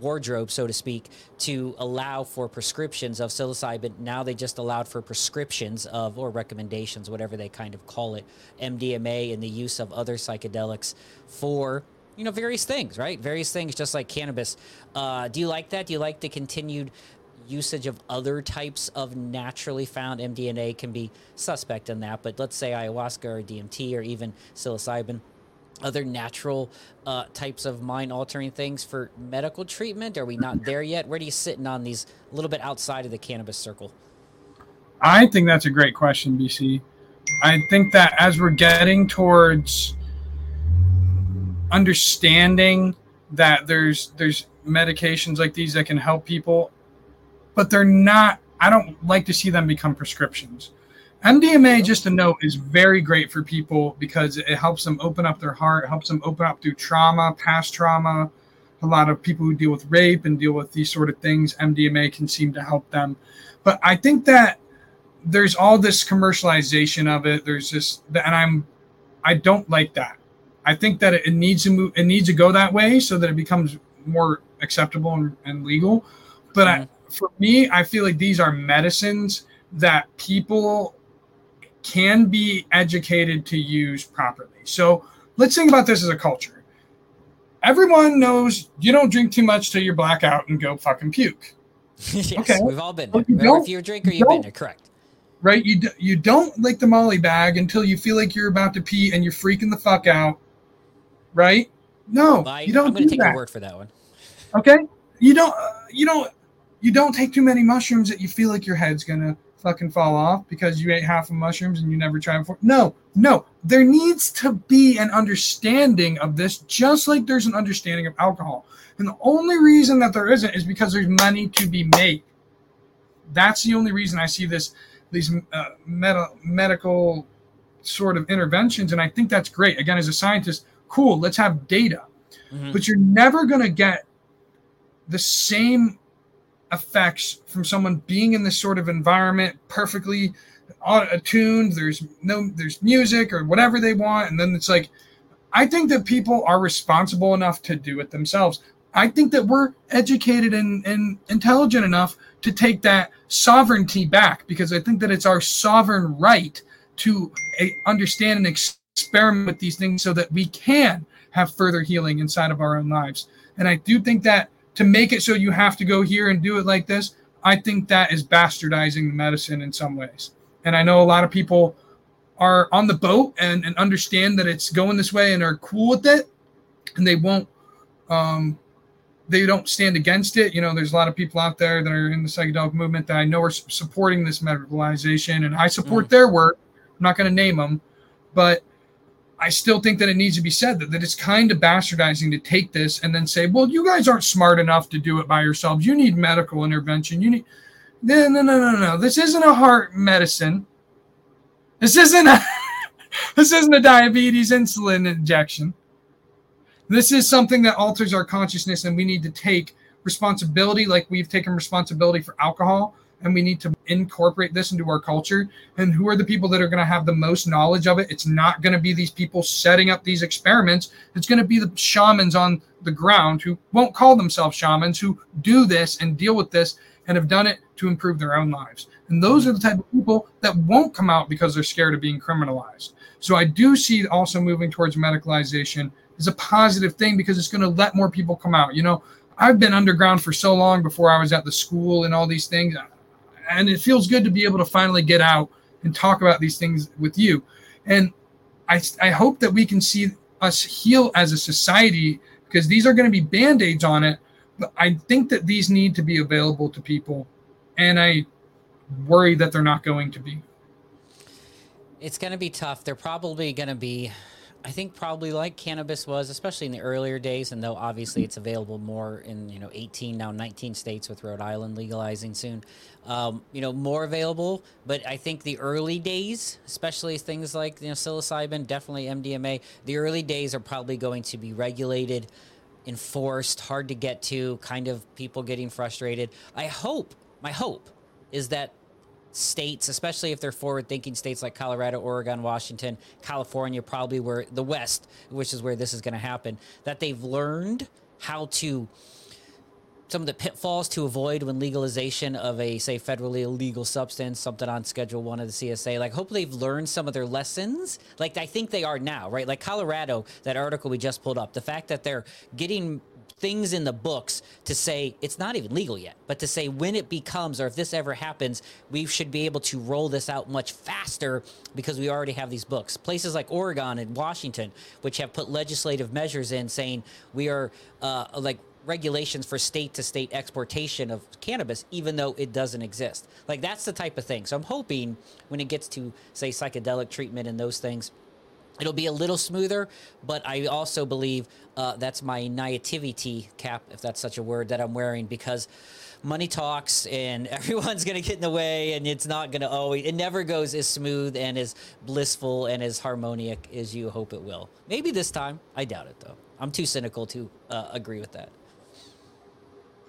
wardrobe, so to speak, to allow for prescriptions of psilocybin. Now they just allowed for prescriptions of, or recommendations, whatever they kind of call it, MDMA and the use of other psychedelics for you know various things right? Various things just like cannabis. Uh, do you like that? Do you like the continued usage of other types of naturally found mdma can be suspect in that but let's say ayahuasca or dmt or even psilocybin other natural uh, types of mind altering things for medical treatment? Are we not there yet? Where do you sitting on these a little bit outside of the cannabis circle? I think that's a great question, BC. I think that as we're getting towards understanding that there's there's medications like these that can help people, but they're not I don't like to see them become prescriptions. MDMA, just to note, is very great for people because it helps them open up their heart, helps them open up through trauma, past trauma. A lot of people who deal with rape and deal with these sort of things, MDMA can seem to help them. But I think that there's all this commercialization of it. There's this, and I'm, I don't like that. I think that it needs to move, it needs to go that way so that it becomes more acceptable and, and legal. But mm-hmm. I, for me, I feel like these are medicines that people can be educated to use properly. So let's think about this as a culture. Everyone knows you don't drink too much till you're blackout and go fucking puke. yes, okay. we've all been there. If you're a drinker, you've been there, correct. Right? You, d- you don't lick the molly bag until you feel like you're about to pee and you're freaking the fuck out. Right? No, well, I, you don't. I'm going to take that. your word for that one. Okay, you don't. Uh, you don't. You don't take too many mushrooms that you feel like your head's gonna fucking fall off because you ate half of mushrooms and you never tried before. No, no. There needs to be an understanding of this, just like there's an understanding of alcohol. And the only reason that there isn't is because there's money to be made. That's the only reason I see this these uh, med- medical sort of interventions, and I think that's great. Again, as a scientist, cool. Let's have data, mm-hmm. but you're never going to get the same effects from someone being in this sort of environment perfectly attuned there's no there's music or whatever they want and then it's like i think that people are responsible enough to do it themselves. I think that we're educated and, and intelligent enough to take that sovereignty back because i think that it's our sovereign right to eh, understand and experiment with these things so that we can have further healing inside of our own lives. And i do think that to make it so you have to go here and do it like this, I think that is bastardizing the medicine in some ways. And I know a lot of people are on the boat and, and understand that it's going this way and are cool with it and they won't um, they don't stand against it. You know, there's a lot of people out there that are in the psychedelic movement that I know are supporting this medicalization, and I support mm. their work. I'm not going to name them, but I still think that it needs to be said that, that it's kind of bastardizing to take this and then say, well, you guys aren't smart enough to do it by yourselves. You need medical intervention. You need no no no no no. This isn't a heart medicine. This isn't a this isn't a diabetes insulin injection. this is something that alters our consciousness, and we need to take responsibility, like we've taken responsibility for alcohol, and we need to incorporate this into our culture. And who are the people that are going to have the most knowledge of it? It's not going to be these people setting up these experiments. It's going to be the shamans on the ground who won't call themselves shamans, who do this and deal with this and have done it to improve their own lives. And those are the type of people that won't come out because they're scared of being criminalized. So I do see also moving towards medicalization is a positive thing because it's going to let more people come out. You know, I've been underground for so long before I was at the school and all these things. And it feels good to be able to finally get out and talk about these things with you. And I, I hope that we can see us heal as a society because these are going to be band aids on it. But I think that these need to be available to people. And I worry that they're not going to be. It's going to be tough. They're probably going to be I think probably like cannabis was, especially in the earlier days, and though obviously it's available more in you know 18 now 19 states with Rhode Island legalizing soon, um, you know more available. But I think the early days, especially things like you know psilocybin, definitely MDMA, the early days are probably going to be regulated, enforced, hard to get to, kind of people getting frustrated. I hope, my hope, is that states, especially if they're forward thinking states like Colorado, Oregon, Washington, California, probably where the West, which is where this is going to happen, that they've learned how to some of the pitfalls to avoid when legalization of a say federally illegal substance something on schedule one of the csa like hopefully they've learned some of their lessons. Like i think they are now right? Like colorado that article we just pulled up the fact that they're getting things in the books to say it's not even legal yet, but to say when it becomes or if this ever happens, we should be able to roll this out much faster because we already have these books. Places like Oregon and Washington, which have put legislative measures in saying we are uh, like regulations for state to state exportation of cannabis, even though it doesn't exist. Like that's the type of thing. So I'm hoping when it gets to, say, psychedelic treatment and those things, It'll be a little smoother, but I also believe uh, that's my naivety cap, if that's such a word, that I'm wearing because money talks and everyone's going to get in the way and it's not going to always, it never goes as smooth and as blissful and as harmonious as you hope it will. Maybe this time. I doubt it though. I'm too cynical to uh, agree with that.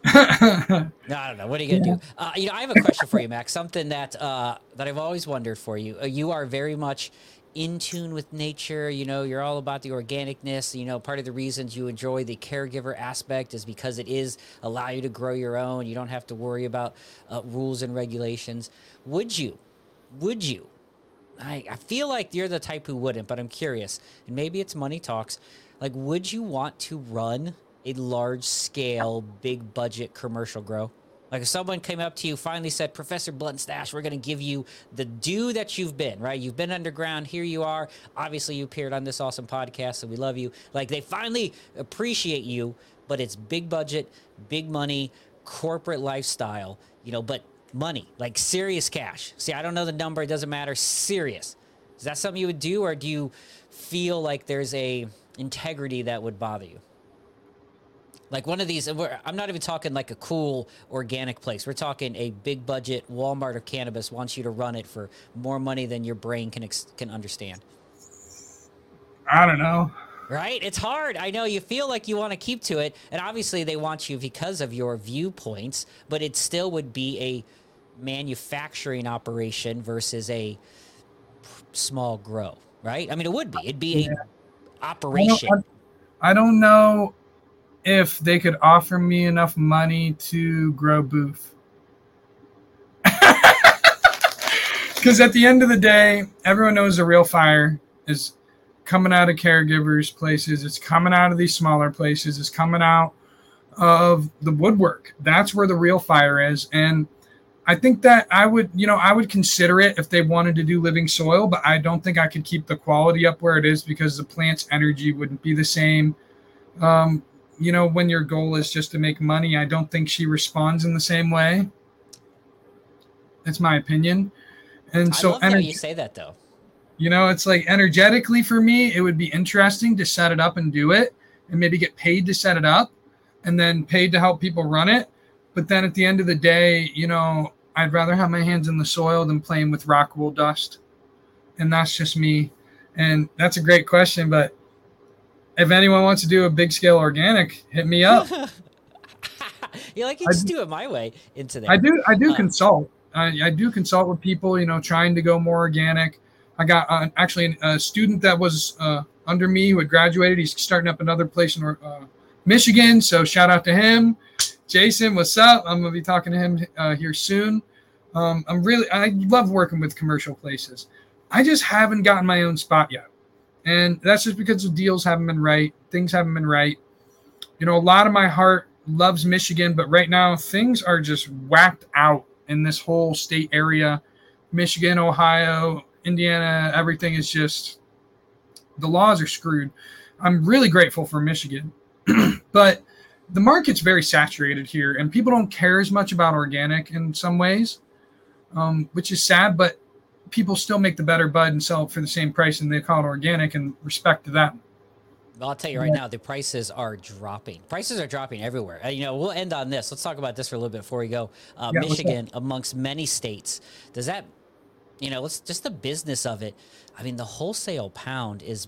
no, I don't know. What are you gonna yeah. do? Uh, you know, I have a question for you, Max. Something that uh, that I've always wondered for you. Uh, you are very much in tune with nature. You know, you're all about the organicness. You know, part of the reasons you enjoy the caregiver aspect is because it is allow you to grow your own. You don't have to worry about uh, rules and regulations. Would you? Would you? I, I feel like you're the type who wouldn't, but I'm curious. And maybe it's money talks. Like, would you want to run a large scale, big budget commercial grow? Like if someone came up to you, finally said, Professor Bluntstache, we're going to give you the due that you've been, right? You've been underground. Here you are. Obviously, you appeared on this awesome podcast, so we love you. Like they finally appreciate you, but it's big budget, big money, corporate lifestyle, you know, but money, like serious cash. See, I don't know the number. It doesn't matter. Serious. Is that something you would do, or do you feel like there's a integrity that would bother you? Like one of these, I'm not even talking like a cool organic place. We're talking a big budget Walmart of cannabis wants you to run it for more money than your brain can can understand. I don't know. Right? It's hard. I know you feel like you want to keep to it, and obviously they want you because of your viewpoints, but it still would be a manufacturing operation versus a small grow, right? I mean, it would be. It'd be yeah. a operation. I don't know if they could offer me enough money to grow booth. Because at the end of the day, everyone knows the real fire is coming out of caregivers' places. It's coming out of these smaller places. It's coming out of the woodwork. That's where the real fire is. And I think that I would, you know, I would consider it if they wanted to do living soil, but I don't think I could keep the quality up where it is because the plant's energy wouldn't be the same. Um, you know, when your goal is just to make money, I don't think she responds in the same way. That's my opinion. And I so, energy, you say that though. You know, it's like energetically for me, it would be interesting to set it up and do it, and maybe get paid to set it up, and then paid to help people run it. But then at the end of the day, you know, I'd rather have my hands in the soil than playing with rockwool dust, and that's just me. And that's a great question, but if anyone wants to do a big scale organic, hit me up. you like you just do it my way into there. I do. I do uh, consult. I, I, do consult with people. You know, trying to go more organic. I got uh, actually a student that was uh, under me who had graduated. He's starting up another place in uh, Michigan. So shout out to him. Jason, what's up? I'm gonna be talking to him uh, here soon. Um, I'm really. I love working with commercial places. I just haven't gotten my own spot yet. And that's just because the deals haven't been right. Things haven't been right. You know, a lot of my heart loves Michigan, but right now things are just whacked out in this whole state area. Michigan, Ohio, Indiana, everything is just the laws are screwed. I'm really grateful for Michigan, but the market's very saturated here, and people don't care as much about organic in some ways, um, which is sad. But people still make the better bud and sell it for the same price, and they call it organic. And respect to that. Well, I'll tell you right now, the prices are dropping. Prices are dropping everywhere. Uh, you know, we'll end on this. Let's talk about this for a little bit before we go. Uh, yeah, Michigan, amongst many states, does that, you know, let's just the business of it. I mean, the wholesale pound is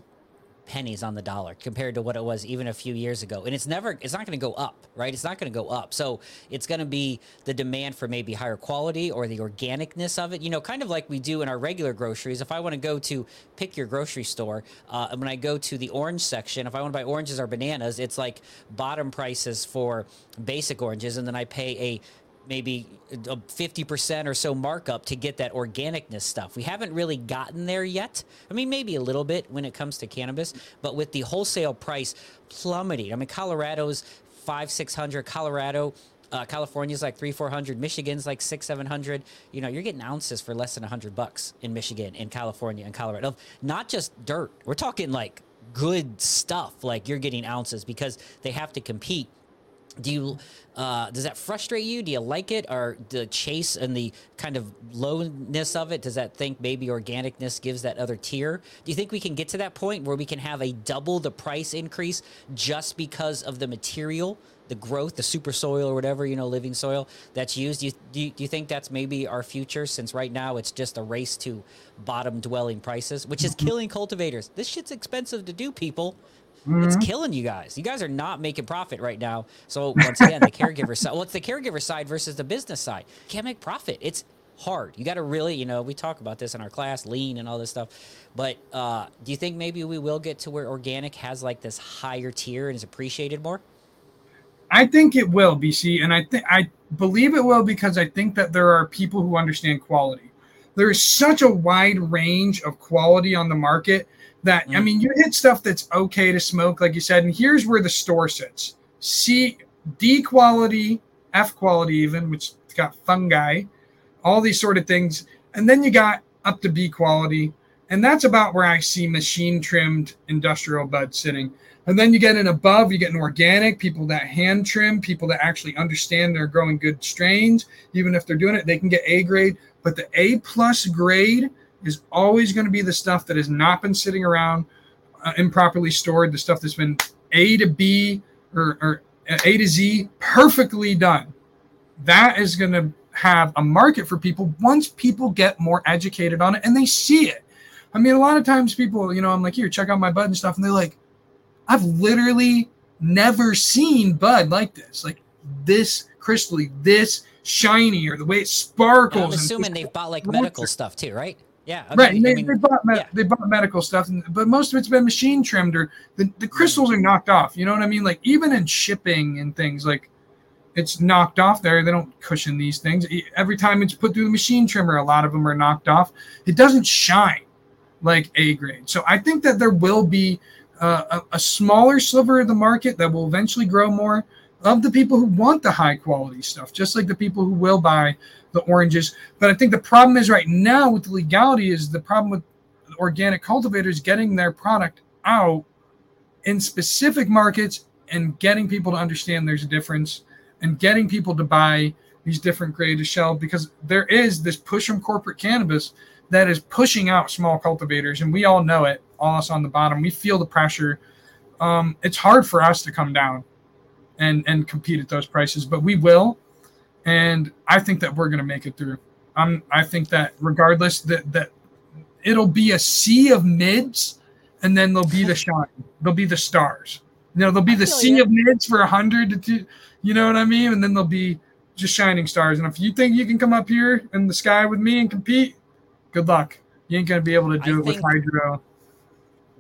pennies on the dollar compared to what it was even a few years ago. And it's never, it's not going to go up, right? It's not going to go up. So it's going to be the demand for maybe higher quality or the organicness of it, you know, kind of like we do in our regular groceries. If I want to go to pick your grocery store, uh, when I go to the orange section, if I want to buy oranges or bananas, it's like bottom prices for basic oranges. And then I pay a maybe a 50% or so markup to get that organicness stuff. We haven't really gotten there yet. I mean, maybe a little bit when it comes to cannabis, but with the wholesale price plummeting, I mean, Colorado's five, 600, Colorado, uh, California's like three, 400, Michigan's like six, 700. You know, you're getting ounces for less than a hundred bucks in Michigan, in California, and Colorado. Not just dirt. We're talking like good stuff. Like you're getting ounces because they have to compete do you uh, does that frustrate you? Do you like it? Or the chase and the kind of lowness of it does that think maybe organicness gives that other tier? Do you think we can get to that point where we can have a double the price increase just because of the material the growth the super soil or whatever you know living soil that's used? Do you, do you, do you think that's maybe our future since right now it's just a race to bottom dwelling prices which is mm-hmm. killing cultivators. This shit's expensive to do people Mm-hmm. It's killing you guys. You guys are not making profit right now. So once again, the caregiver side. Well, it's the caregiver side versus the business side. Can't make profit. It's hard. You got to really, you know, we talk about this in our class, lean and all this stuff. But uh, do you think maybe we will get to where organic has like this higher tier and is appreciated more? I think it will, BC, and I think I believe it will because I think that there are people who understand quality. There is such a wide range of quality on the market that mm. I mean, you hit stuff that's okay to smoke, like you said, and here's where the store sits: C, D quality, F quality, even, which got fungi, all these sort of things, and then you got up to B quality, and that's about where I see machine trimmed industrial bud sitting. And then you get an above, you get an organic, people that hand trim, people that actually understand they're growing good strains. Even if they're doing it, they can get A grade. But the A plus grade is always going to be the stuff that has not been sitting around uh, improperly stored, the stuff that's been A to B or, or A to Z perfectly done. That is going to have a market for people once people get more educated on it and they see it. I mean, a lot of times people, you know, I'm like, here, check out my bud and stuff. And they're like, I've literally never seen bud like this, like this crystally, this shiny, or the way it sparkles. I'm assuming they've bought like medical stuff too, right? Yeah, okay. right. They, I mean, they, bought me- yeah. they bought medical stuff, but most of it's been machine trimmed or the, the crystals are knocked off. You know what I mean? Like even in shipping and things, like it's knocked off there. They don't cushion these things. Every time it's put through the machine trimmer, a lot of them are knocked off. It doesn't shine like A grade. So I think that there will be uh, a, a smaller sliver of the market that will eventually grow more of the people who want the high quality stuff, just like the people who will buy the oranges. But I think the problem is right now with the legality is the problem with organic cultivators getting their product out in specific markets and getting people to understand there's a difference and getting people to buy these different grades of shell because there is this push from corporate cannabis that is pushing out small cultivators. And we all know it all us on the bottom. We feel the pressure. Um, it's hard for us to come down and and compete at those prices but we will and I think that we're going to make it through. I'm I think that regardless that that it'll be a sea of mids and then there'll be the shine. There'll be the stars. You know, there'll be the sea ya. of mids for a hundred to. You know what I mean? And then there'll be just shining stars. And if you think you can come up here in the sky with me and compete, good luck. You ain't gonna be able to I do it with think- hydro.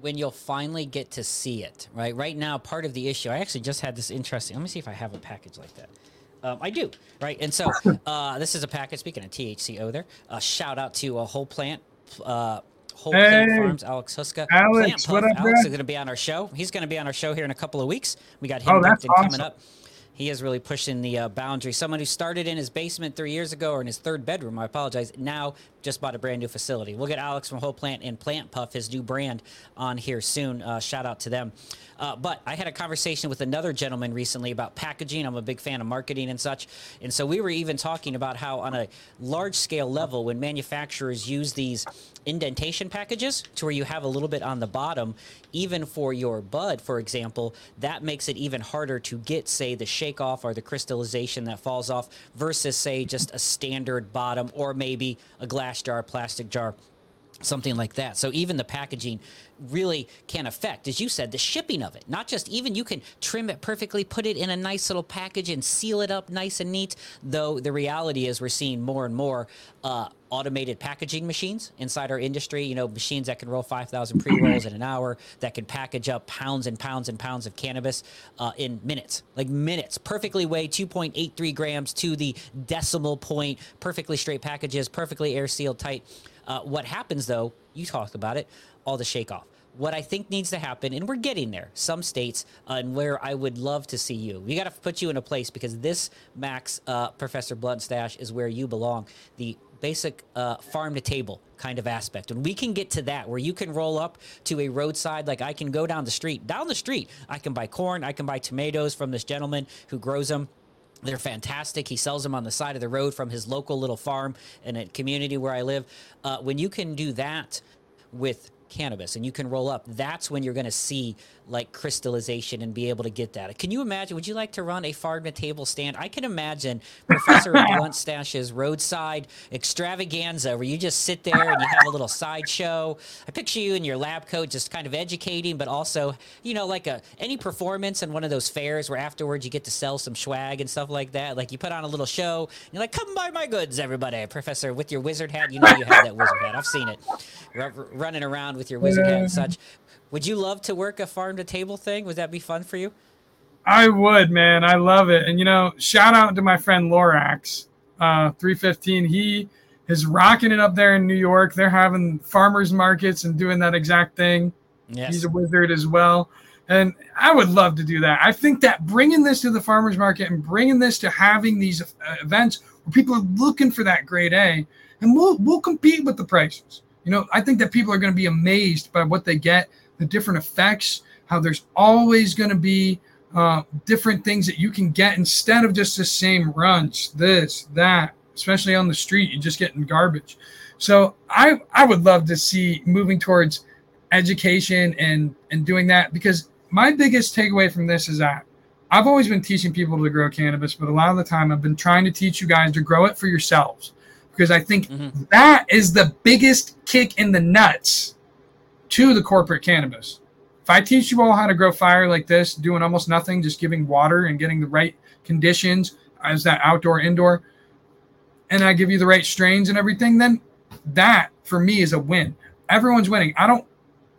When you'll finally get to see it, right? Right now, part of the issue, I actually just had this interesting. Let me see if I have a package like that. Um, I do, right? And so uh, this is a package. Speaking of THCO, there. Uh, shout out to a whole plant. Uh, Whole Plant Farms, Alex Huska. Alex, Plant what up, Alex is going to be on our show. He's going to be on our show here in a couple of weeks. We got him Oh, and coming up. He is really pushing the uh, boundary. Someone who started in his basement three years ago or in his third bedroom, I apologize, now just bought a brand new facility. We'll get Alex from Whole Plant and Plant Puff, his new brand, on here soon. Uh, shout out to them. Uh, but I had a conversation with another gentleman recently about packaging. I'm a big fan of marketing and such. And so we were even talking about how, on a large scale level, when manufacturers use these indentation packages to where you have a little bit on the bottom, even for your bud, for example, that makes it even harder to get, say, the shake off or the crystallization that falls off versus, say, just a standard bottom or maybe a glass jar, plastic jar something like that. So even the packaging really can affect, as you said, the shipping of it. Not just even you can trim it perfectly, put it in a nice little package and seal it up nice and neat. Though the reality is we're seeing more and more uh, automated packaging machines inside our industry. You know, machines that can roll 5,000 pre-rolls in an hour, that can package up pounds and pounds and pounds of cannabis uh, in minutes, like minutes, perfectly weighed 2.83 grams to the decimal point, perfectly straight packages, perfectly air sealed tight. Uh, what happens though, you talked about it, all the shake off. What I think needs to happen, and we're getting there, some states, uh, and where I would love to see you. We got to put you in a place because this, Max, uh, Professor Bluntstache, is where you belong. The basic uh, farm to table kind of aspect. And we can get to that where you can roll up to a roadside, like I can go down the street, down the street, I can buy corn, I can buy tomatoes from this gentleman who grows them. They're fantastic. He sells them on the side of the road from his local little farm in a community where I live. Uh, when you can do that with cannabis and you can roll up, that's when you're going to see like crystallization and be able to get that. Can you imagine? Would you like to run a farm table stand? I can imagine Professor Bluntstache's roadside extravaganza where you just sit there and you have a little sideshow. I picture you in your lab coat, just kind of educating, but also, you know, like a any performance in one of those fairs where afterwards you get to sell some swag and stuff like that. Like you put on a little show, and you're like, "Come buy my goods, everybody!" Professor, with your wizard hat, you know you have that wizard hat. I've seen it, r- running around with your wizard hat and such. Would you love to work a farm to table thing? Would that be fun for you? I would, man. I love it. And you know, shout out to my friend Lorax, uh, 315. He is rocking it up there in New York. They're having farmers markets and doing that exact thing. Yes. He's a wizard as well. And I would love to do that. I think that bringing this to the farmers market and bringing this to having these uh, events where people are looking for that grade A, and we'll we'll compete with the prices. You know, I think that people are going to be amazed by what they get, the different effects, how there's always going to be uh, different things that you can get instead of just the same runch, this, that, especially on the street, you're just getting garbage. So I I would love to see moving towards education and and doing that because my biggest takeaway from this is that I've always been teaching people to grow cannabis, but a lot of the time I've been trying to teach you guys to grow it for yourselves because I think Mhm. that is the biggest kick in the nuts to the corporate cannabis. If I teach you all how to grow fire like this, doing almost nothing, just giving water and getting the right conditions as that outdoor indoor, and I give you the right strains and everything, then that for me is a win. Everyone's winning. I don't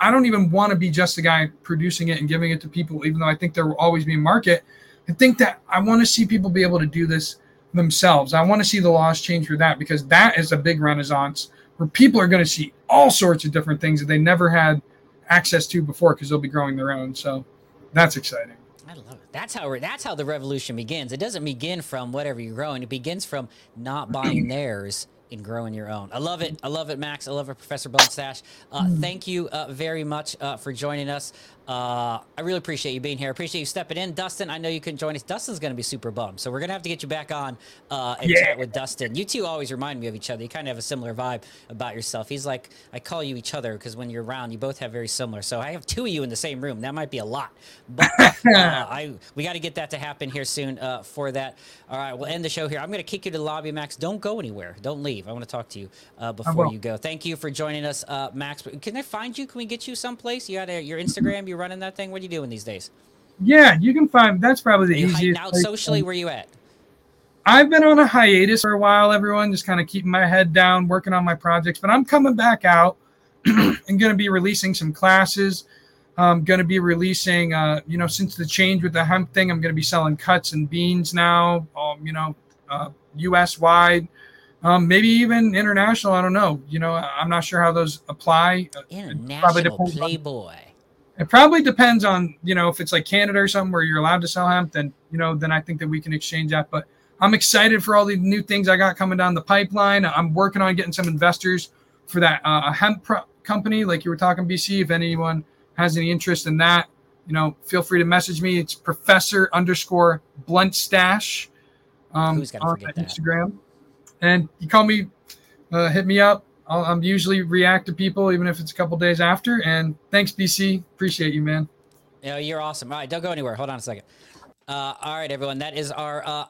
I don't even want to be just the guy producing it and giving it to people, even though I think there will always be a market. I think that I want to see people be able to do this themselves. I want to see the laws change for that because that is a big renaissance where people are going to see all sorts of different things that they never had access to before because they'll be growing their own. So that's exciting. I love it. That's how that's how the revolution begins. It doesn't begin from whatever you're growing. It begins from not buying theirs and growing your own. I love it. I love it, Max. I love it, Professor Bluntstache. Uh, thank you uh, very much uh, for joining us. Uh, I really appreciate you being here. I appreciate you stepping in, Dustin. I know you can join us. Dustin's going to be super bummed, so we're going to have to get you back on uh, and Yeah. chat with Dustin. You two always remind me of each other. You kind of have a similar vibe about yourself. He's like I call you each other because when you're around, you both have very similar. So I have two of you in the same room. That might be a lot, but uh, I we got to get that to happen here soon. Uh, for that, all right, we'll end the show here. I'm going to kick you to the lobby, Max. Don't go anywhere. Don't leave. I want to talk to you uh, before you go. Thank you for joining us, uh, Max. Can I find you? Can we get you someplace? You got a, your Instagram? You running that thing? What are you doing these days? Yeah, you can find. That's probably the Are you easiest. out socially? Where you at? I've been on a hiatus for a while, everyone, just kind of keeping my head down, working on my projects. But I'm coming back out and going to be releasing some classes. I'm going to be releasing, uh, you know, since the change with the hemp thing, I'm going to be selling cuts and beans now, um, you know, uh, US wide, um, maybe even international. I don't know. You know, I'm not sure how those apply. Uh, International depends on- Playboy. It probably depends on, you know, if it's like Canada or something where you're allowed to sell hemp, then, you know, then I think that we can exchange that. But I'm excited for all the new things I got coming down the pipeline. I'm working on getting some investors for that uh, hemp pro- company, like you were talking, BC. If anyone has any interest in that, you know, feel free to message me. It's Professor underscore Bluntstache um, Who's gonna on forget that? Instagram. And you call me, uh, hit me up. I'll, I'm usually react to people, even if it's a couple days after. And thanks, BC. Appreciate you, man. Yeah, you're awesome. All right, don't go anywhere. Hold on a second. Uh, all right, everyone. That is our uh,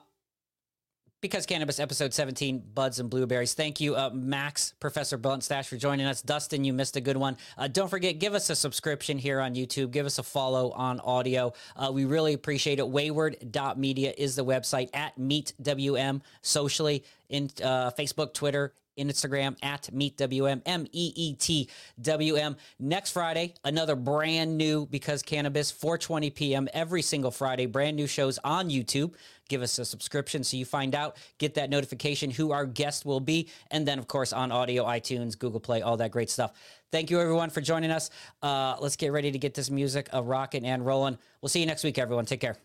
because cannabis episode 17 buds and blueberries thank you uh, max professor bluntstache for joining us dustin you missed a good one uh, don't forget give us a subscription here on youtube give us a follow on audio uh, we really appreciate it wayward.media is the website at meet wm socially in uh, facebook twitter Instagram at MeetWM, M E E T W M. Next Friday, another brand new Because Cannabis, 4:20 p.m. every single Friday. Brand new shows on YouTube. Give us a subscription so you find out, get that notification who our guest will be, and then of course on audio, iTunes, Google Play, all that great stuff. Thank you everyone for joining us. Uh, let's get ready to get this music uh, rocking and rolling. We'll see you next week, everyone. Take care.